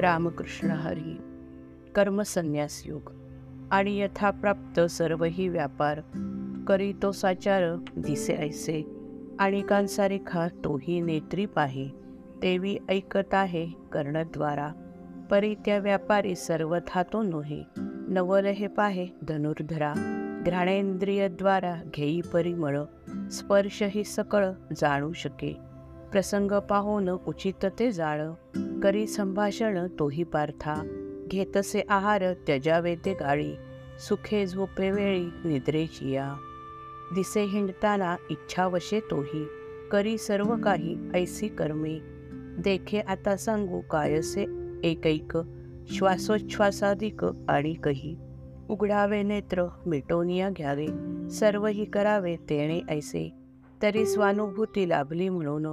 रामकृष्ण हरी. कर्मसन्यास योग. आणि यथाप्राप्त सर्वही व्यापार. करीतो साचार दिसे ऐसे. आणि कांसारेखा तोही नेत्री पाहे. तेवी ऐकत आहे कर्णद्वारा. परी त्या व्यापारी सर्वथा तो नोहे. नवल हे पाहे धनुर्धरा. घ्राणेंद्रियद्वारा घेई परिमळ. स्पर्श ही सकळ जाणू शके. प्रसंग पाहून उचित ते जाळ. करी संभाषण तोही पार्था. घेतसे आहार त्यजावे ते गाळी. सुखे झोपे वेळी निद्रेची या. दिसे हिंडताना इच्छावशे तोही. करी सर्व काही ऐसी कर्मे. देखे आता सांगू कायसे एकैक. श्वासोच्छ्वासाधिक आणि कही. उघडावे नेत्र मिटोनिया घ्यावे. सर्वही करावे तेणे ऐसे. तरी स्वानुभूती लाभली म्हणून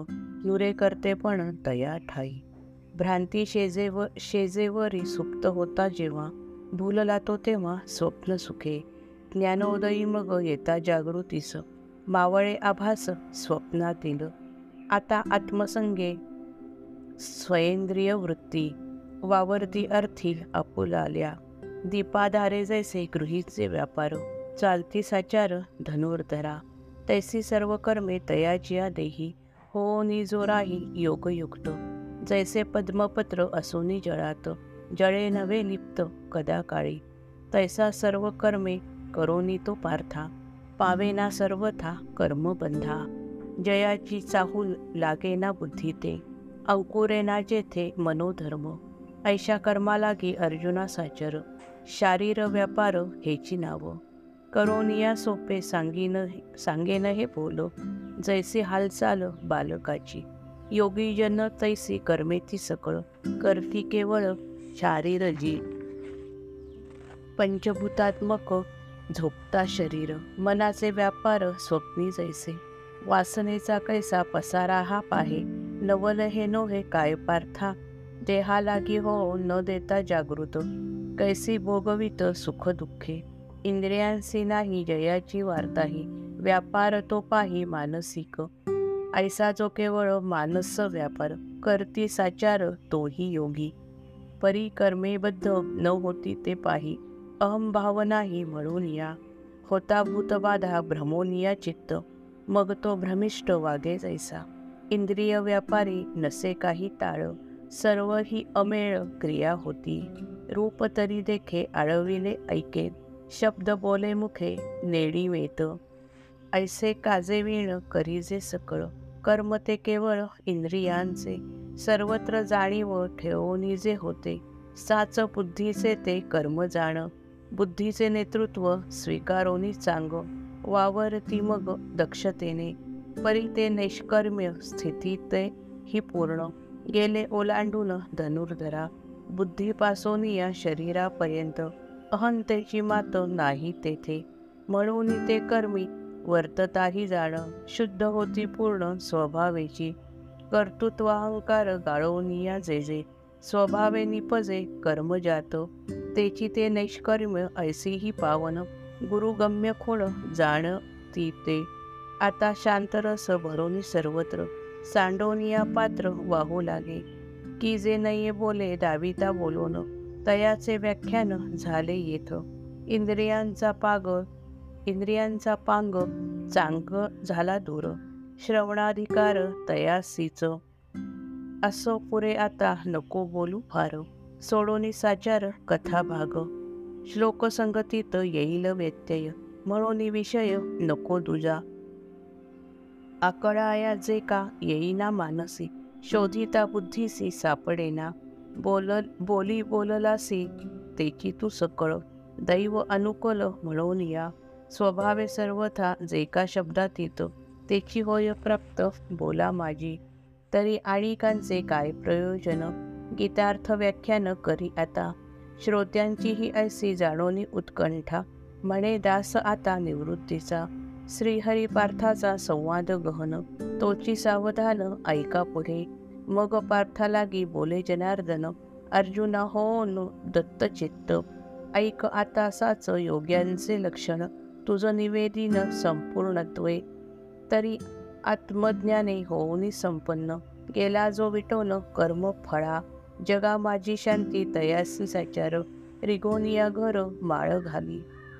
नुरे करते पण तया ठाई. भ्रांती शेजेव शेजेवरी सुप्त होता जेव्हा. भूल तो तेव्हा स्वप्न सुखे. ज्ञानोदयी मग येता जागृतीस. मावळे आभास स्वप्नातील. आता आत्मसंगे. स्वयंद्रिय वृत्ती वावरती अर्थी आपुलाल्या दीपाधारे जैसे गृहीचे व्यापार. चालती साचार धनुर्धरा. तैसी सर्व कर्मे तयाजिया देही. हो निजोराही योगयुक्त. जैसे पद्मपत्र असोनी जळात. जळे नवे लिप्त कदा काळी तैसा सर्व कर्मे करोनी तो पार्था. पावेना सर्वथा कर्मबंधा. जयाची चाहूल लागेना बुद्धी ते. अंकुरेना जेथे मनोधर्म. ऐशा कर्मा लागी अर्जुना साचर. शारीर व्यापार हेची नाव. करोनिया सोपे सांगीन सांगेन हे बोल. जैसी हालचाल बालकाची. योगी जन तैसी कर्मेती सकळ करती केवळ शारीर जी पंचभूतात्मक झोपता शरीर मनाचे व्यापार स्वप्नी जैसे. वासनेचा कैसा पसारा हा पाहे नवल हे नोहे काय पार्था. देहा लागी हो न देता जागृत कैसी भोगवित सुख दुःखे. इंद्रियांसी नाही जयाची वार्ताही व्यापार तो पाही मानसिक. ऐसा जो केवळ मानस व्यापार करती साचार तोही योगी. परी कर्मेबद्ध न होती ते पाही अहम भावनाही म्हणून या. होता भूतबाधा भ्रमोनिया चित्त मग तो भ्रमिष्ट वागे जैसा इंद्रिय व्यापारी नसे काही ताळ सर्व ही अमेळ क्रिया होती. रूप तरी देखे आळविले ऐके शब्द बोले मुखे नेडी वेत ऐसे काजे वीण करीजे सकळ. कर्म ते केवळ इंद्रियांचे. सर्वत्र जाणीव ठेवोनी जे होते. साच बुद्धीचे ते कर्म जाण. बुद्धीचे नेतृत्व स्वीकारोनी चांग. वावरती मग दक्षतेने. परी ते नैष्कर्म्य स्थिती ते ही पूर्ण. गेले ओलांडून धनुर्धरा. बुद्धीपासून या शरीरापर्यंत. अहंतेची मात नाही तेथे. म्हणून ते कर्मी वर्तताही जाणं शुद्ध होती पूर्ण स्वभावेची. कर्तृत्वाहंकार गाळवनिया जे जे स्वभावे निपजे कर्मजात तेची ते नैष्कर्म ऐसीही पावन. गुरुगम्य खोड जाण ती ते. आता शांतरस भरोनी सर्वत्र सांडोनिया पात्र वाहू लागे. की जे नये बोले दाविता बोलोन तयाचे व्याख्यान झाले येथ. इंद्रियांचा पाग इंद्रियांचा पांग चांग झाला दूर. श्रवणाधिकार तयासीच. असो पुरे आता नको बोलू फार. सोडोनी साचार कथा भाग. श्लोकसंगतीत येईल व्यत्यय. म्हणून विषय नको दुजा. आकळाया जे का येईना मानसी. शोधिता बुद्धीसी सापडेना. बोल बोली बोललासी तेची तू सकळ. दैव अनुकूल म्हणून या. स्वभावे सर्वथा जे का शब्दात येतो तेची होय प्राप्त बोला माझी तरी आणिकांचे काय प्रयोजन? गीतार्थ व्याख्यान करी आता. श्रोत्यांचीही ऐसी जाणोनी उत्कंठा. म्हणे दास आता निवृत्तीचा. श्रीहरी पार्थाचा संवाद गहन. तोची सावधान ऐका पुढे. मग पार्था लागी बोले जनार्दन अर्जुना हो नु दत्तचित्त. ऐक आता साच योग्यांचे लक्षण. तुझं निवेदिन संपूर्णत्वे तरी आत्मज्ञाने होऊनी संपन्न. गेला जो विटोन कर्म फळा. जगा माझी शांती तयासी साचार. रिगोनिया घर माळ घाली.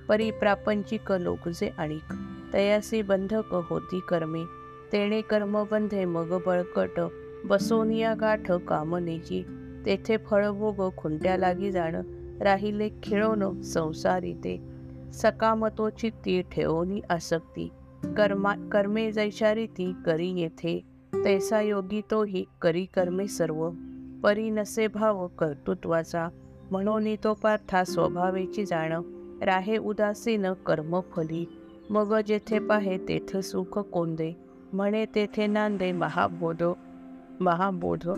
परी प्रापंचिक लोकजे आणिक तयासी बंधक होती कर्मे. तेणे कर्म बंधे मग बळकट. बसोनिया गाठ कामनेची. तेथे फळभोग खुंट्या लागी जाण. राहिले खेळोन संसारी ते सकामतोची ती ठेवोनी आसक्ती. कर्मा कर्मे जैशा रीती करी येथे. तैसा योगी तोही करी कर्मे सर्व. परी नसे भाव कर्तृत्वाचा. म्हणून तो पार्था स्वभावेची जाण. राहे उदासीन कर्मफली मग जेथे पाहे तेथे सुख कोंदे. म्हणे तेथे नांदे महाबोध महाबोध.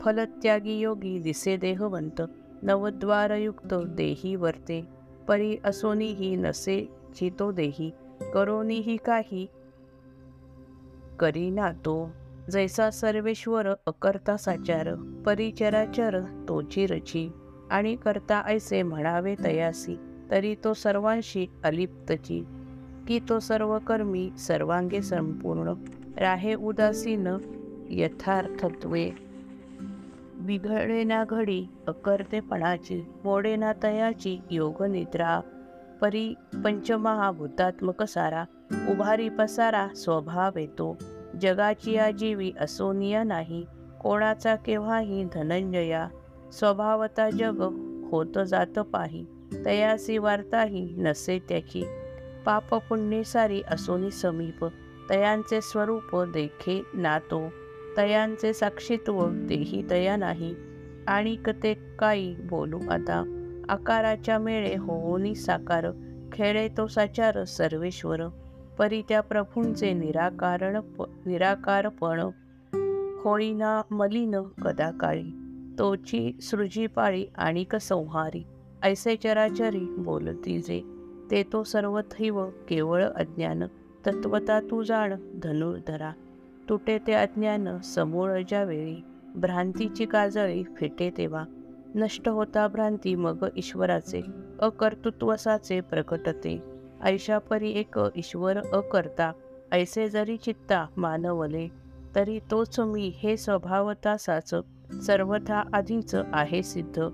फलत्यागी योगी दिसे देहवंत. नवद्वारयुक्त देही वर्ते. परी असोनीही नसे चितो देही करोनीही काही करीना तो. जैसा सर्वेश्वर अकर्ता साचार परिचराचर तोची रची आणि करता ऐसे म्हणावे तयासी तरी तो सर्वांशी अलिप्तची. की तो सर्व कर्मी सर्वांगे संपूर्ण. राहे उदासीन यथार्थत्वे बिघडे ना घडी अकर्तेपणाची मोडे ना तयाची योगनिद्रा परी पंचमहाभूतात्मक सारा उभारी पसारा स्वभाव येतो. जगाची आजीवी असोनिया नाही कोणाचा केव्हाही धनंजया स्वभावता जग होत जात पाही तयासी वार्ताही नसे त्याची पाप पुण्य सारी असोनी समीप तयांचे स्वरूप देखे नातो. तयांचे साक्षीत्व तेही तया नाही. आणि कते काही बोलू आता. आकाराच्या मेळे होऊनी साकार. खेळे तो साचार सर्वेश्वर. परी त्या प्रभूंचे निराकारण निराकारपण. होईना मलिन कदाकाळी तोची सृजीपाळी आणिक संहारी. ऐसे चराचरी बोलती जे ते तो सर्वथैव केवळ अज्ञान. तत्वता तू जाण धनुर्धरा. तुटे ते अज्ञान समोर ज्यावेळी भ्रांतीची काजळी फिटे तेव्हा नष्ट होता भ्रांती मग ईश्वराचे अकर्तृत्वसाचे प्रकटते. ऐशापरी एक ईश्वर अकर्ता ऐसे जरी चित्ता मानवले तरी तोच मी हे स्वभावता साच सर्वथा आधीच आहे सिद्ध.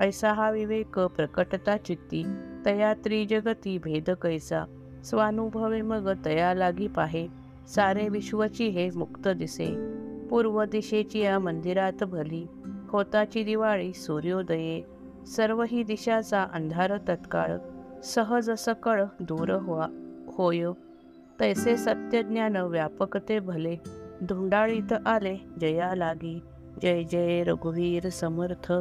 ऐसा हा विवेक प्रकटता चित्ती तया त्रिजगती भेद कैसा स्वानुभवे मग तया लागी पाहे. सारे विश्वची हे मुक्त दिसे. पूर्व दिशेची या मंदिरात भली होताची दिवाळी सूर्योदये. सर्व ही दिशाचा अंधार तत्काळ सहज सकळ दूर व्हा. होय. तैसे सत्यज्ञान व्यापकते भले. धुंडाळीत आले जया लागी जय जय रघुवीर समर्थ.